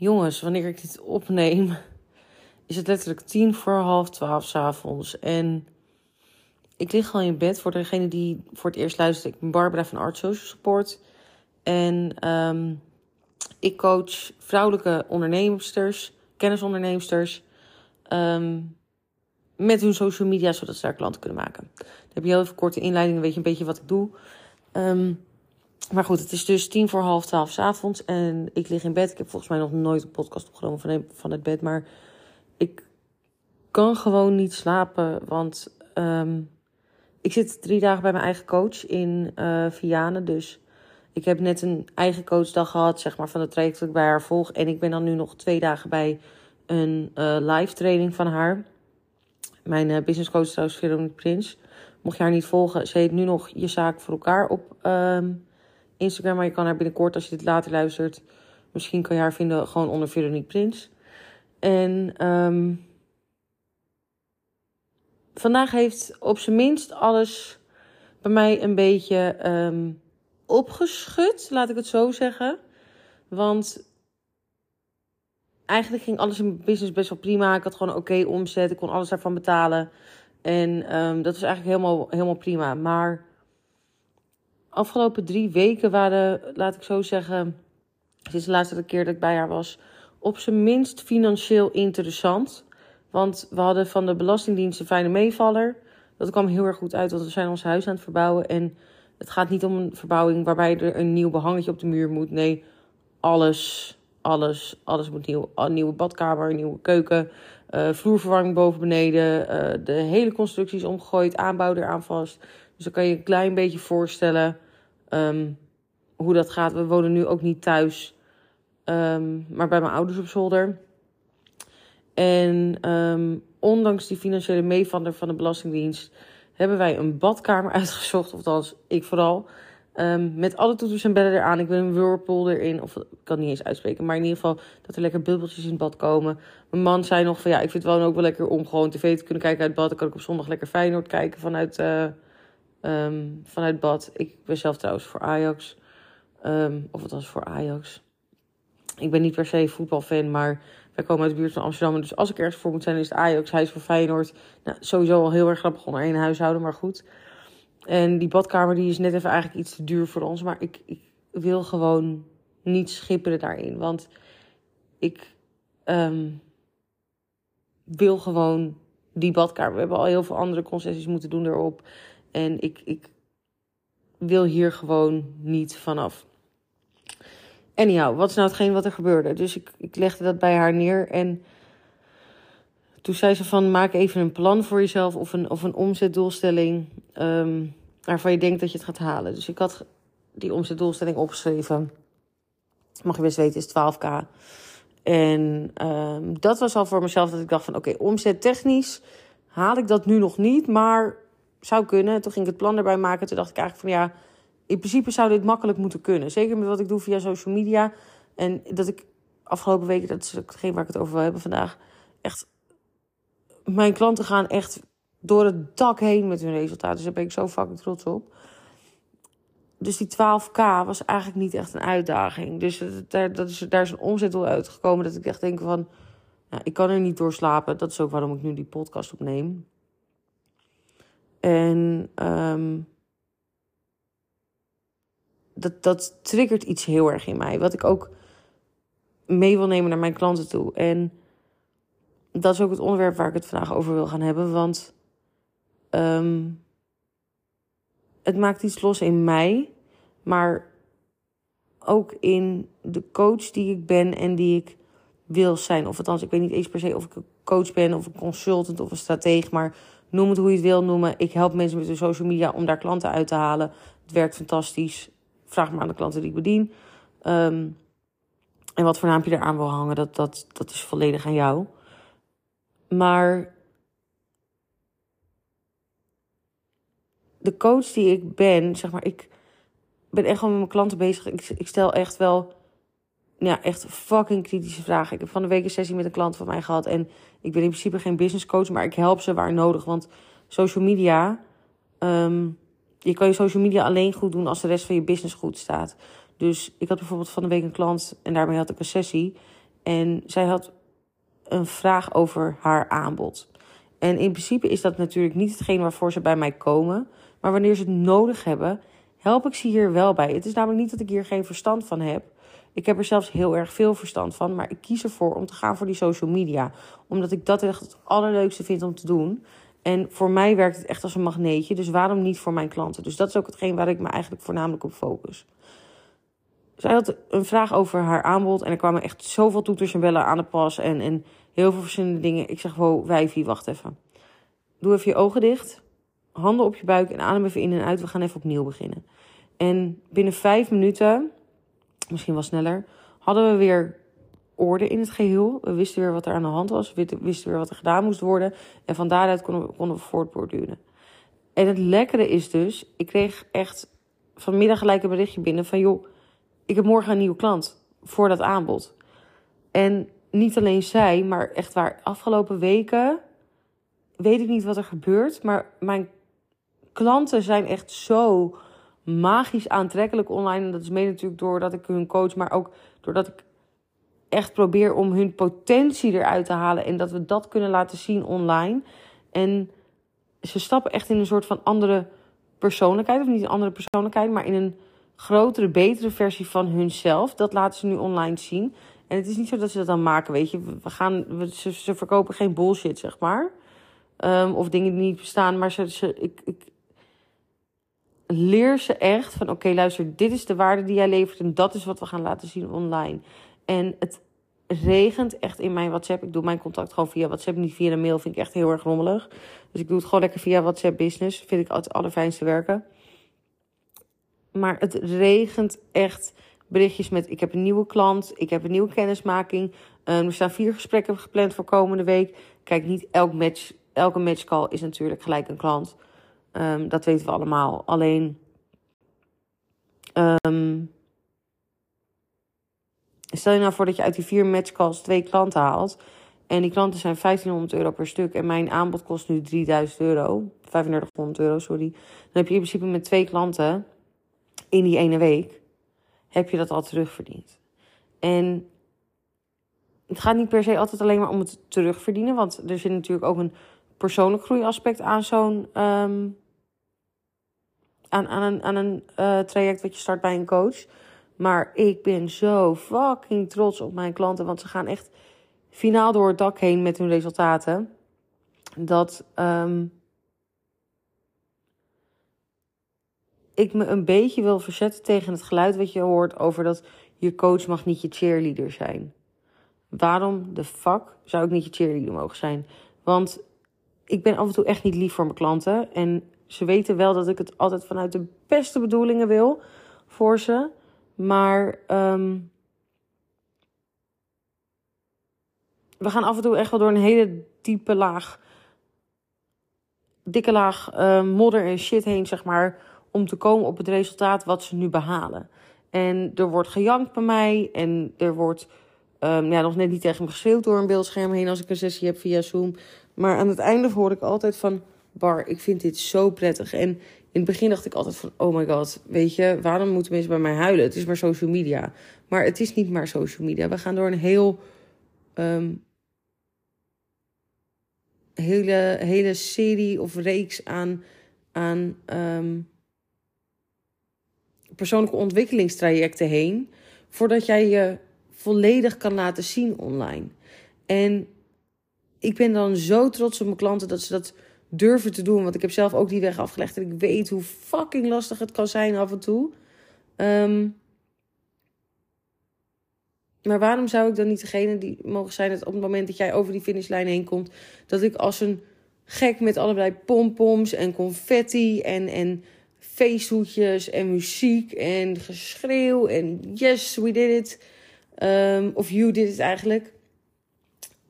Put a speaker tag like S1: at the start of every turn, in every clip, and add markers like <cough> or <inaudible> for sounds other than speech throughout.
S1: Jongens, wanneer ik dit opneem, is het letterlijk tien voor half twaalf s'avonds. En ik lig al in bed. Voor degene die voor het eerst luistert, ik ben Barbara van Art Social Support. En ehm, ik coach vrouwelijke ondernemsters, kennisondernemsters, ehm, met hun social media, zodat ze daar klanten kunnen maken. Dan heb je heel even korte inleiding, weet je een beetje wat ik doe. Ehm, maar goed, het is dus tien voor half twaalf s'avonds en ik lig in bed. Ik heb volgens mij nog nooit een podcast opgenomen van, het bed, maar ik kan gewoon niet slapen, want um, ik zit drie dagen bij mijn eigen coach in uh, Vianen, dus ik heb net een eigen coachdag gehad, zeg maar, van het traject dat ik bij haar volg. En ik ben dan nu nog twee dagen bij een uh, live training van haar. Mijn uh, business coach trouwens, Veronique Prins. Mocht je haar niet volgen, ze heet nu nog Je Zaak voor elkaar op um, Instagram. Maar je kan haar binnenkort, als je dit later luistert, misschien kan je haar vinden gewoon onder Veronique Prins. En um, vandaag heeft op zijn minst alles bij mij een beetje um, opgeschud, laat ik het zo zeggen. Want eigenlijk ging alles in mijn business best wel prima. Ik had gewoon oké omzet, ik kon alles daarvan betalen. En um, dat was eigenlijk helemaal, helemaal prima. Maar afgelopen drie weken waren, laat ik zo zeggen, sinds de laatste keer dat ik bij haar was, op zijn minst financieel interessant. Want we hadden van de Belastingdienst een fijne meevaller. Dat kwam heel erg goed uit, want we zijn ons huis aan het verbouwen. En het gaat niet om een verbouwing waarbij er een nieuw behangetje op de muur moet. Nee, alles, alles, alles moet nieuw. Een nieuwe badkamer, een nieuwe keuken, uh, vloerverwarming boven beneden. Uh, de hele constructie is omgegooid, aanbouw eraan vast. Dus dan kan je een klein beetje voorstellen um, hoe dat gaat. We wonen nu ook niet thuis, um, maar bij mijn ouders op zolder. En um, ondanks die financiële meevaller van de Belastingdienst hebben wij een badkamer <laughs> uitgezocht. Of althans, ik vooral. Met alle toeters en bellen eraan. Ik wil een whirlpool erin. Of ik kan niet eens uitspreken. Maar in ieder geval dat er lekker bubbeltjes in het bad komen. Mijn man zei nog van ja, ik vind het wel ook wel lekker om gewoon tv te kunnen kijken uit bad. Dan kan ik op zondag lekker Feyenoord kijken vanuit, uh, um, vanuit bad. Ik ben zelf trouwens voor Ajax. Um, of het was voor Ajax. Ik ben niet per se voetbalfan, maar wij komen uit de buurt van Amsterdam. Dus als ik ergens voor moet zijn, is het Ajax. Hij is voor Feyenoord. Nou, sowieso al heel erg grappig onder één huishouden, maar goed. En die badkamer die is net even eigenlijk iets te duur voor ons. Maar ik, ik wil gewoon niet schipperen daarin. Want ik um, wil gewoon die badkamer. We hebben al heel veel andere concessies moeten doen erop. En ik, ik wil hier gewoon niet vanaf. Anyhow, wat is nou hetgeen wat er gebeurde? Dus ik, ik legde dat bij haar neer en toen zei ze van maak even een plan voor jezelf of een, of een omzetdoelstelling um, waarvan je denkt dat je het gaat halen. Dus ik had die omzetdoelstelling opgeschreven. Mag je best weten, is 12k. En um, dat was al voor mezelf dat ik dacht van oké, okay, omzet technisch haal ik dat nu nog niet, maar zou kunnen. Toen ging ik het plan erbij maken. Toen dacht ik eigenlijk van ja, in principe zou dit makkelijk moeten kunnen. Zeker met wat ik doe via social media. En dat ik afgelopen weken, dat is hetgeen waar ik het over wil hebben vandaag, echt. Mijn klanten gaan echt door het dak heen met hun resultaten. Dus daar ben ik zo fucking trots op. Dus die 12k was eigenlijk niet echt een uitdaging. Dus daar, dat is, daar is een omzetdoel uitgekomen dat ik echt denk van... Nou, ik kan er niet door slapen. Dat is ook waarom ik nu die podcast opneem. En um, dat, dat triggert iets heel erg in mij. Wat ik ook mee wil nemen naar mijn klanten toe. En dat is ook het onderwerp waar ik het vandaag over wil gaan hebben. Want um, het maakt iets los in mij. Maar ook in de coach die ik ben en die ik wil zijn. Of althans, ik weet niet eens per se of ik een coach ben of een consultant of een stratege. Maar noem het hoe je het wil noemen. Ik help mensen met hun social media om daar klanten uit te halen. Het werkt fantastisch vraag maar aan de klanten die ik bedien. Um, en wat voor naampje eraan wil hangen, dat, dat, dat is volledig aan jou. Maar de coach die ik ben, zeg maar, ik ben echt gewoon met mijn klanten bezig. Ik, ik stel echt wel, ja, echt fucking kritische vragen. Ik heb van de week een sessie met een klant van mij gehad. En ik ben in principe geen business coach, maar ik help ze waar nodig. Want social media, um, je kan je social media alleen goed doen als de rest van je business goed staat. Dus ik had bijvoorbeeld van de week een klant en daarmee had ik een sessie. En zij had een vraag over haar aanbod. En in principe is dat natuurlijk niet hetgeen waarvoor ze bij mij komen. Maar wanneer ze het nodig hebben, help ik ze hier wel bij. Het is namelijk niet dat ik hier geen verstand van heb. Ik heb er zelfs heel erg veel verstand van. Maar ik kies ervoor om te gaan voor die social media. Omdat ik dat echt het allerleukste vind om te doen. En voor mij werkt het echt als een magneetje. Dus waarom niet voor mijn klanten? Dus dat is ook hetgeen waar ik me eigenlijk voornamelijk op focus. Zij had een vraag over haar aanbod. En er kwamen echt zoveel toeters en bellen aan de pas. En, en heel veel verschillende dingen. Ik zeg, wow, wijfie, wacht even. Doe even je ogen dicht. Handen op je buik en adem even in en uit. We gaan even opnieuw beginnen. En binnen vijf minuten, misschien wel sneller, hadden we weer orde in het geheel. We wisten weer wat er aan de hand was. We wisten weer wat er gedaan moest worden. En van daaruit konden we, konden we voortborduren. En het lekkere is dus, ik kreeg echt vanmiddag gelijk een berichtje binnen van... joh, ik heb morgen een nieuwe klant voor dat aanbod. En niet alleen zij, maar echt waar afgelopen weken weet ik niet wat er gebeurt. Maar mijn klanten zijn echt zo magisch aantrekkelijk online. En dat is mede natuurlijk doordat ik hun coach, maar ook doordat ik echt probeer om hun potentie eruit te halen. En dat we dat kunnen laten zien online. En ze stappen echt in een soort van andere persoonlijkheid. Of niet een andere persoonlijkheid, maar in een grotere, betere versie van hunzelf. Dat laten ze nu online zien. En het is niet zo dat ze dat dan maken, weet je. We gaan, ze, verkopen geen bullshit, zeg maar. Um, of dingen die niet bestaan. Maar ze, ze, ik, ik leer ze echt van... Oké, luister, dit is de waarde die jij levert... en dat is wat we gaan laten zien online. En het regent echt in mijn WhatsApp. Ik doe mijn contact gewoon via WhatsApp, niet via de mail. Vind ik echt heel erg rommelig. Dus ik doe het gewoon lekker via WhatsApp Business. Vind ik altijd het allerfijnste werken. Maar het regent echt berichtjes met: ik heb een nieuwe klant, ik heb een nieuwe kennismaking. Um, er staan vier gesprekken gepland voor komende week. Kijk, niet elk match, elke matchcall is natuurlijk gelijk een klant. Um, dat weten we allemaal. Alleen. Um, stel je nou voor dat je uit die vier matchcalls twee klanten haalt. En die klanten zijn 1500 euro per stuk. En mijn aanbod kost nu 3000 euro. 3500 euro, sorry. Dan heb je in principe met twee klanten in die ene week heb je dat al terugverdiend. En het gaat niet per se altijd alleen maar om het terugverdienen, want er zit natuurlijk ook een persoonlijk groeiaspect aan zo'n um, aan, een, een uh, traject wat je start bij een coach. Maar ik ben zo fucking trots op mijn klanten, want ze gaan echt finaal door het dak heen met hun resultaten. Dat um, ik me een beetje wil verzetten tegen het geluid wat je hoort over dat je coach mag niet je cheerleader zijn. Waarom de fuck zou ik niet je cheerleader mogen zijn? Want ik ben af en toe echt niet lief voor mijn klanten. En ze weten wel dat ik het altijd vanuit de beste bedoelingen wil voor ze. Maar um, we gaan af en toe echt wel door een hele diepe laag, dikke laag uh, modder en shit heen, zeg maar om te komen op het resultaat wat ze nu behalen. En er wordt gejankt bij mij en er wordt um, ja, nog net niet tegen me geschreeuwd door een beeldscherm heen als ik een sessie heb via Zoom. Maar aan het einde hoor ik altijd van, Bar, ik vind dit zo prettig. En in het begin dacht ik altijd van, oh my god, weet je, waarom moeten mensen bij mij huilen? Het is maar social media. Maar het is niet maar social media. We gaan door een heel, um, hele, hele serie of reeks aan, aan um, persoonlijke ontwikkelingstrajecten heen. Voordat jij je volledig kan laten zien online. En ik ben dan zo trots op mijn klanten dat ze dat durven te doen. Want ik heb zelf ook die weg afgelegd. En ik weet hoe fucking lastig het kan zijn af en toe. Um, maar waarom zou ik dan niet degene die mogen zijn dat op het moment dat jij over die finishlijn heen komt, dat ik als een gek met allerlei pompoms en confetti en, en feesthoedjes en muziek en geschreeuw en yes, we did it. Um, of you did it eigenlijk.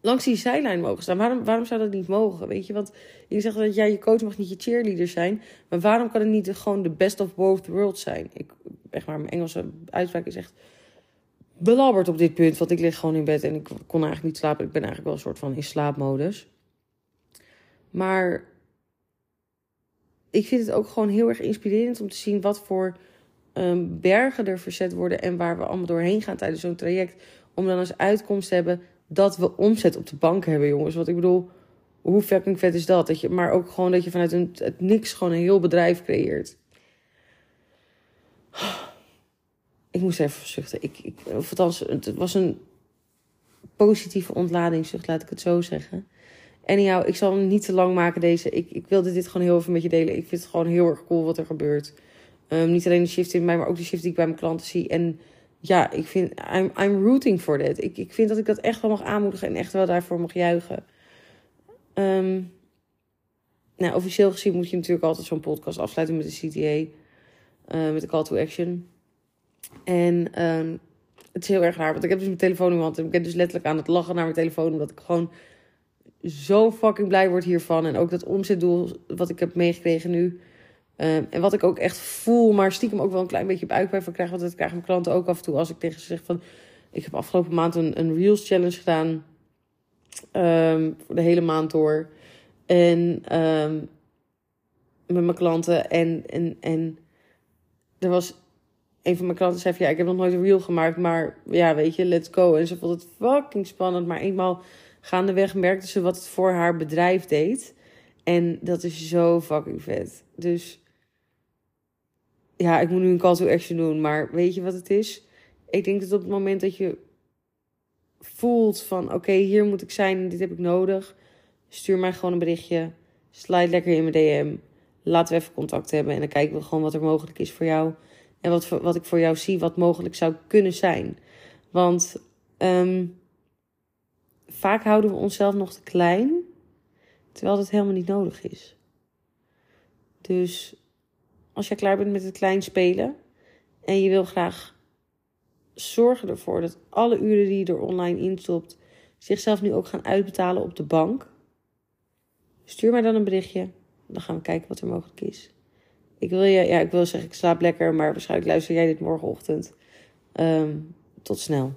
S1: Langs die zijlijn mogen staan. Waarom, waarom zou dat niet mogen? Weet je, want je zegt dat jij je coach mag niet je cheerleader zijn. Maar waarom kan het niet gewoon de best of both worlds zijn? Ik, echt maar, mijn Engelse uitspraak is echt belabberd op dit punt. Want ik lig gewoon in bed en ik kon eigenlijk niet slapen. Ik ben eigenlijk wel een soort van in slaapmodus. Maar ik vind het ook gewoon heel erg inspirerend om te zien wat voor um, bergen er verzet worden en waar we allemaal doorheen gaan tijdens zo'n traject. Om dan als uitkomst te hebben dat we omzet op de bank hebben, jongens. Want ik bedoel, hoe fucking vet is dat? dat je, maar ook gewoon dat je vanuit het niks gewoon een heel bedrijf creëert. Ik moest even zuchten. Ik, ik, het was een positieve ontladingszucht, laat ik het zo zeggen. Anyhow, ik zal hem niet te lang maken deze. Ik, ik wilde dit gewoon heel even met je delen. Ik vind het gewoon heel erg cool wat er gebeurt. Um, niet alleen de shift in mij, maar ook de shift die ik bij mijn klanten zie. En ja, ik vind, I'm, I'm rooting for that. Ik, ik vind dat ik dat echt wel mag aanmoedigen en echt wel daarvoor mag juichen. Um, nou, officieel gezien moet je natuurlijk altijd zo'n podcast afsluiten met de CTA. Uh, met de call to action. En um, het is heel erg raar, want ik heb dus mijn telefoon in mijn hand. En ik ben dus letterlijk aan het lachen naar mijn telefoon. Omdat ik gewoon zo fucking blij word hiervan. En ook dat omzetdoel wat ik heb meegekregen nu. Um, en wat ik ook echt voel, maar stiekem ook wel een klein beetje buikpijn van krijg. Want dat krijgen mijn klanten ook af en toe als ik tegen ze zeg van... Ik heb afgelopen maand een, een Reels Challenge gedaan. Um, voor de hele maand door. En um, met mijn klanten. En, en, en er was een van mijn klanten zei ja, ik heb nog nooit een reel gemaakt, maar ja, weet je, let's go. En ze vond het fucking spannend, maar eenmaal gaandeweg merkte ze wat het voor haar bedrijf deed. En dat is zo fucking vet. Dus ja, ik moet nu een call to action doen, maar weet je wat het is? Ik denk dat op het moment dat je voelt van oké, hier moet ik zijn dit heb ik nodig, stuur mij gewoon een berichtje. Slide lekker in mijn DM. Laten we even contact hebben en dan kijken we gewoon wat er mogelijk is voor jou. En wat, wat ik voor jou zie, wat mogelijk zou kunnen zijn. Want um, vaak houden we onszelf nog te klein, terwijl dat helemaal niet nodig is. Dus als je klaar bent met het klein spelen en je wil graag zorgen ervoor dat alle uren die je er online instopt zichzelf nu ook gaan uitbetalen op de bank, stuur mij dan een berichtje. Dan gaan we kijken wat er mogelijk is. Ik wil je, ja, ik wil zeggen, ik slaap lekker, maar waarschijnlijk luister jij dit morgenochtend. Um, tot snel.